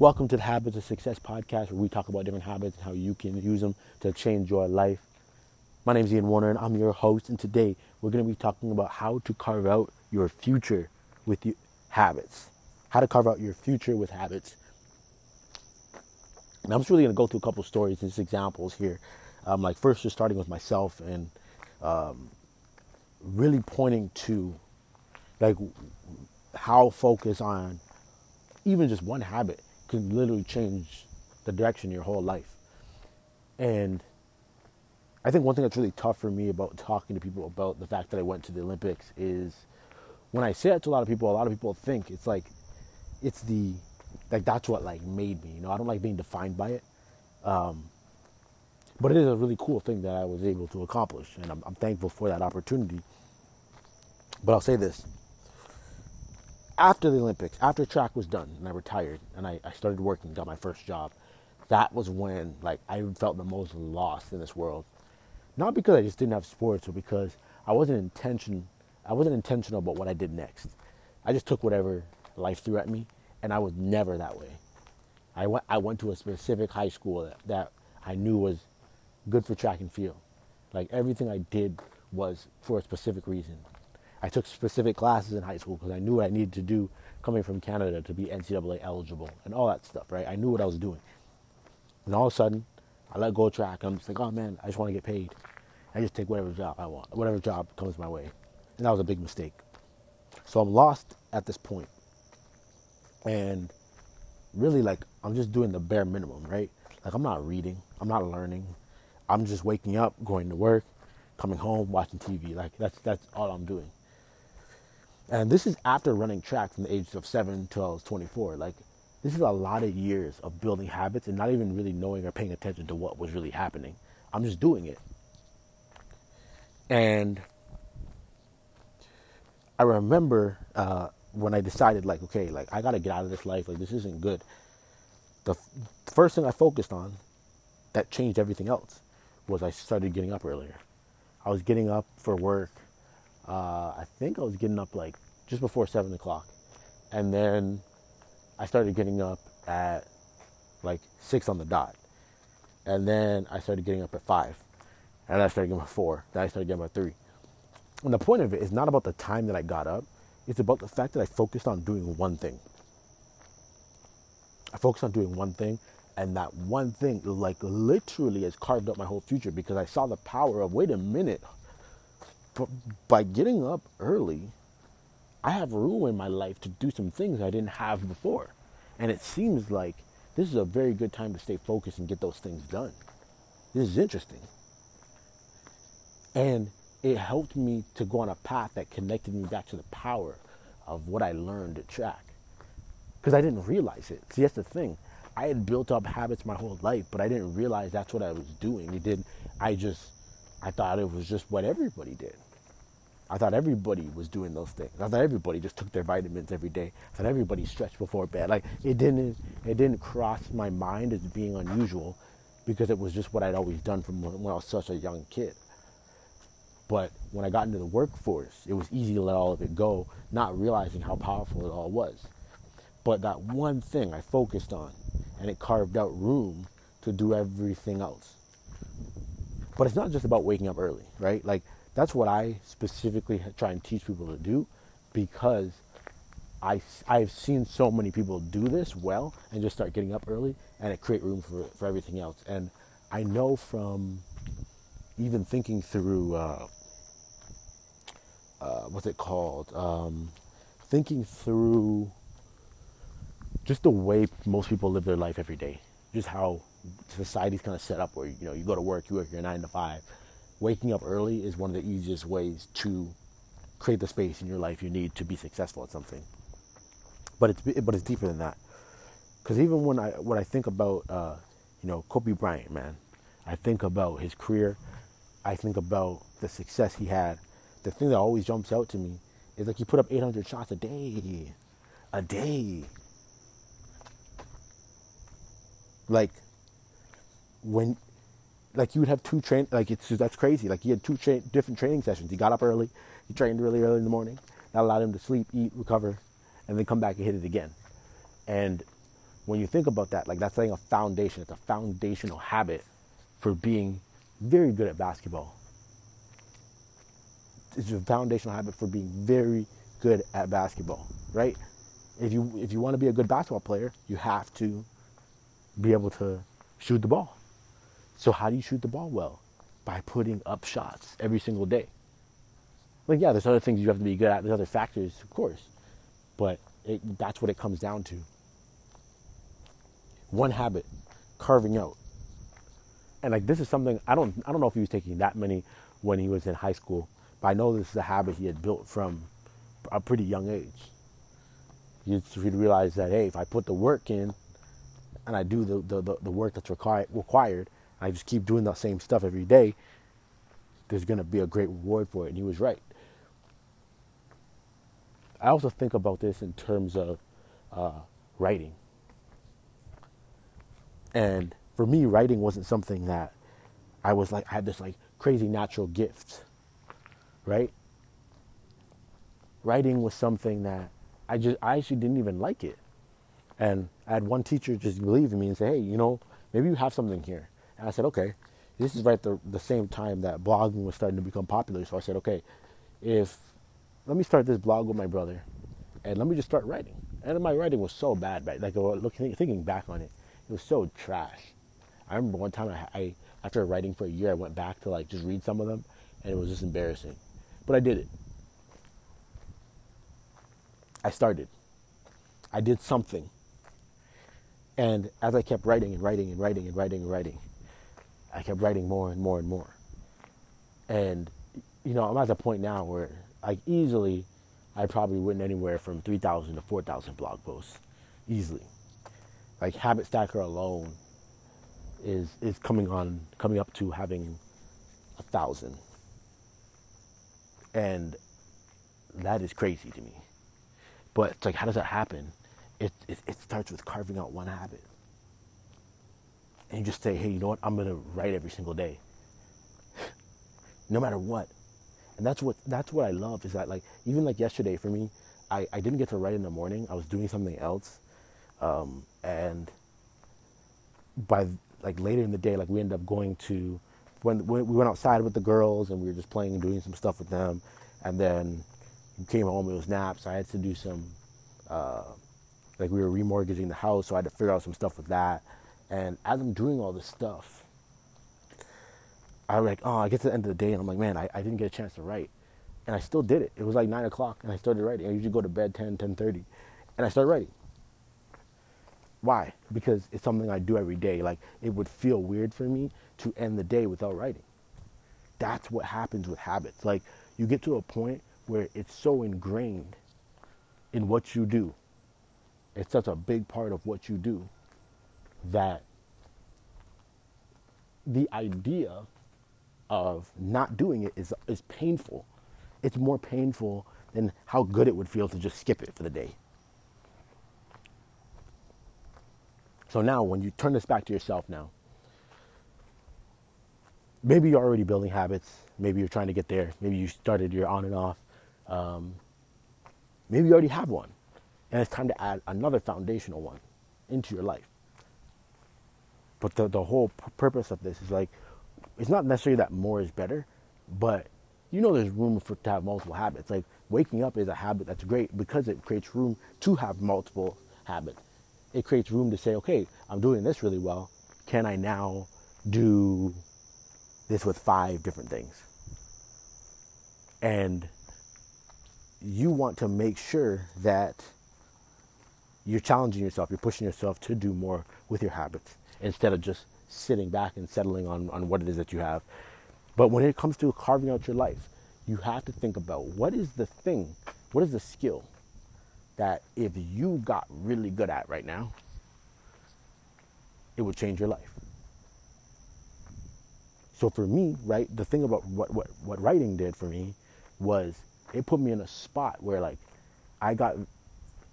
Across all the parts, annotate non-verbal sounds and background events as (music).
Welcome to the Habits of Success podcast, where we talk about different habits and how you can use them to change your life. My name is Ian Warner, and I'm your host. And today we're going to be talking about how to carve out your future with your habits. How to carve out your future with habits. And I'm just really going to go through a couple stories and just examples here. Um, like first, just starting with myself and um, really pointing to like how focus on even just one habit can literally change the direction your whole life. And I think one thing that's really tough for me about talking to people about the fact that I went to the Olympics is when I say it to a lot of people, a lot of people think it's like it's the like that's what like made me. You know, I don't like being defined by it. Um, but it is a really cool thing that I was able to accomplish, and I'm, I'm thankful for that opportunity. But I'll say this: after the Olympics, after track was done, and I retired, and I, I started working, got my first job. That was when like I felt the most lost in this world. Not because I just didn't have sports, or because I wasn't intention I wasn't intentional about what I did next. I just took whatever life threw at me, and I was never that way. I went, I went to a specific high school that, that I knew was good for track and field. Like everything I did was for a specific reason. I took specific classes in high school because I knew what I needed to do coming from Canada to be NCAA eligible and all that stuff, right? I knew what I was doing. And all of a sudden, I let go of track. I'm just like, oh man, I just want to get paid. I just take whatever job I want, whatever job comes my way. And that was a big mistake. So I'm lost at this point. And really, like, I'm just doing the bare minimum, right? Like, I'm not reading, I'm not learning. I'm just waking up, going to work, coming home, watching TV. Like, that's, that's all I'm doing. And this is after running track from the age of seven till I was 24. Like, this is a lot of years of building habits and not even really knowing or paying attention to what was really happening. I'm just doing it. And I remember uh, when I decided, like, okay, like I got to get out of this life. Like, this isn't good. The f- first thing I focused on that changed everything else was I started getting up earlier. I was getting up for work. Uh, I think I was getting up like just before seven o'clock, and then I started getting up at like six on the dot, and then I started getting up at five, and I started getting up at four. Then I started getting up at three. And the point of it is not about the time that I got up, it's about the fact that I focused on doing one thing. I focused on doing one thing, and that one thing, like, literally has carved up my whole future because I saw the power of wait a minute, by getting up early, I have room in my life to do some things I didn't have before. And it seems like this is a very good time to stay focused and get those things done. This is interesting. And it helped me to go on a path that connected me back to the power of what I learned at track. Because I didn't realize it. See, that's the thing. I had built up habits my whole life, but I didn't realize that's what I was doing. It did. I just, I thought it was just what everybody did. I thought everybody was doing those things. I thought everybody just took their vitamins every day. I thought everybody stretched before bed. Like it didn't, it didn't cross my mind as being unusual, because it was just what I'd always done from when I was such a young kid. But when I got into the workforce, it was easy to let all of it go, not realizing how powerful it all was. But that one thing I focused on, and it carved out room to do everything else. But it's not just about waking up early, right? Like, that's what I specifically try and teach people to do because I, I've seen so many people do this well and just start getting up early and it create room for, for everything else. And I know from even thinking through uh, uh, what's it called? Um, thinking through just the way most people live their life every day, just how society's kind of set up where you know you go to work, you work your nine to five. Waking up early is one of the easiest ways to create the space in your life you need to be successful at something. But it's but it's deeper than that. Because even when I when I think about uh, you know Kobe Bryant, man, I think about his career. I think about the success he had the thing that always jumps out to me is like he put up 800 shots a day, a day. Like when, like you would have two train, like it's that's crazy. Like he had two tra- different training sessions. He got up early, he trained really early in the morning. That allowed him to sleep, eat, recover, and then come back and hit it again. And when you think about that, like that's laying a foundation. It's a foundational habit for being very good at basketball. It's a foundational habit for being very good at basketball, right? If you if you want to be a good basketball player, you have to be able to shoot the ball. So how do you shoot the ball well? By putting up shots every single day. Like yeah, there's other things you have to be good at. There's other factors, of course, but it, that's what it comes down to. One habit, carving out. And like this is something I don't I don't know if he was taking that many when he was in high school, but I know this is a habit he had built from a pretty young age. You'd realize that hey, if I put the work in, and I do the the, the, the work that's required required, I just keep doing that same stuff every day, there's gonna be a great reward for it. And he was right. I also think about this in terms of uh, writing. And for me, writing wasn't something that I was like, I had this like crazy natural gift, right? Writing was something that I just, I actually didn't even like it. And I had one teacher just believe in me and say, hey, you know, maybe you have something here. And I said, okay. This is right at the, the same time that blogging was starting to become popular. So I said, okay, if let me start this blog with my brother, and let me just start writing. And my writing was so bad, like looking, thinking back on it, it was so trash. I remember one time I, I, after writing for a year, I went back to like just read some of them, and it was just embarrassing. But I did it. I started. I did something. And as I kept writing and writing and writing and writing and writing, I kept writing more and more and more. And you know, I'm at the point now where like easily I probably written anywhere from 3,000 to 4,000 blog posts easily. Like Habit Stacker alone is is coming on coming up to having a thousand, and that is crazy to me. But it's like, how does that happen? It, it, it starts with carving out one habit, and you just say, hey, you know what? I'm gonna write every single day, no matter what and that's what that's what I love is that like even like yesterday for me, I, I didn't get to write in the morning. I was doing something else, um, and by like later in the day, like we ended up going to when, we went outside with the girls and we were just playing and doing some stuff with them, and then came home. It was naps. I had to do some uh, like we were remortgaging the house, so I had to figure out some stuff with that. And as I'm doing all this stuff, I was like, oh, I get to the end of the day and I'm like, man, I, I didn't get a chance to write. And I still did it. It was like 9 o'clock and I started writing. I usually go to bed 10, 10.30. And I started writing. Why? Because it's something I do every day. Like, it would feel weird for me to end the day without writing. That's what happens with habits. Like, you get to a point where it's so ingrained in what you do. It's such a big part of what you do that the idea of not doing it is, is painful. It's more painful than how good it would feel to just skip it for the day. So now, when you turn this back to yourself now, maybe you're already building habits. Maybe you're trying to get there. Maybe you started your on and off. Um, maybe you already have one. And it's time to add another foundational one into your life. But the, the whole purpose of this is like, it's not necessarily that more is better, but you know there's room for to have multiple habits. Like waking up is a habit that's great because it creates room to have multiple habits. It creates room to say, okay, I'm doing this really well. Can I now do this with five different things? And you want to make sure that you're challenging yourself, you're pushing yourself to do more with your habits instead of just sitting back and settling on, on what it is that you have. But when it comes to carving out your life, you have to think about what is the thing, what is the skill that if you got really good at right now, it would change your life. So for me, right, the thing about what, what, what writing did for me was it put me in a spot where like I got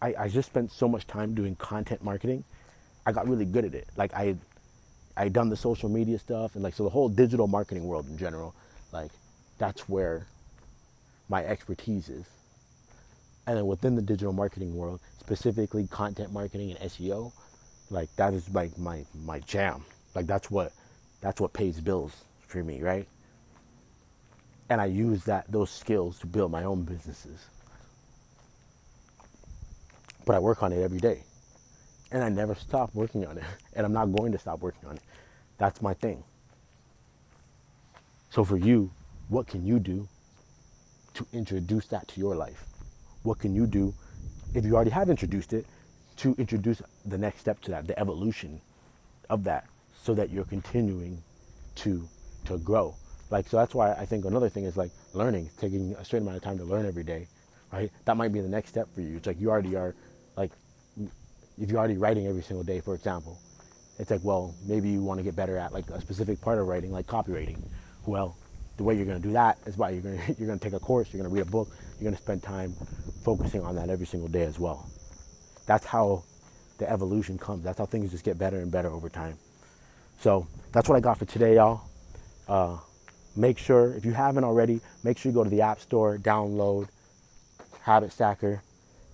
I, I just spent so much time doing content marketing. I got really good at it. Like I I done the social media stuff and like so the whole digital marketing world in general, like that's where my expertise is. And then within the digital marketing world, specifically content marketing and SEO, Like that is like my my jam. Like that's what that's what pays bills for me, right? And I use that those skills to build my own businesses. But I work on it every day. And I never stop working on it. And I'm not going to stop working on it. That's my thing. So for you, what can you do to introduce that to your life? What can you do if you already have introduced it to introduce the next step to that, the evolution of that, so that you're continuing to to grow. Like so that's why I think another thing is like learning, taking a certain amount of time to learn every day, right? That might be the next step for you. It's like you already are like if you're already writing every single day, for example, it's like, well, maybe you want to get better at like a specific part of writing, like copywriting. Well, the way you're going to do that is by you're going (laughs) to, you're going to take a course, you're going to read a book, you're going to spend time focusing on that every single day as well. That's how the evolution comes. That's how things just get better and better over time. So that's what I got for today, y'all. Uh, make sure, if you haven't already, make sure you go to the App Store, download Habit Stacker.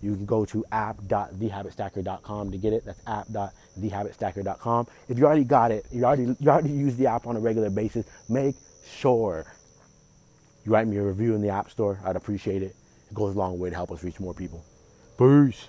You can go to app.thehabitstacker.com to get it. That's app.thehabitstacker.com. If you already got it, you already you already use the app on a regular basis, make sure you write me a review in the App Store. I'd appreciate it. It goes a long way to help us reach more people. Peace.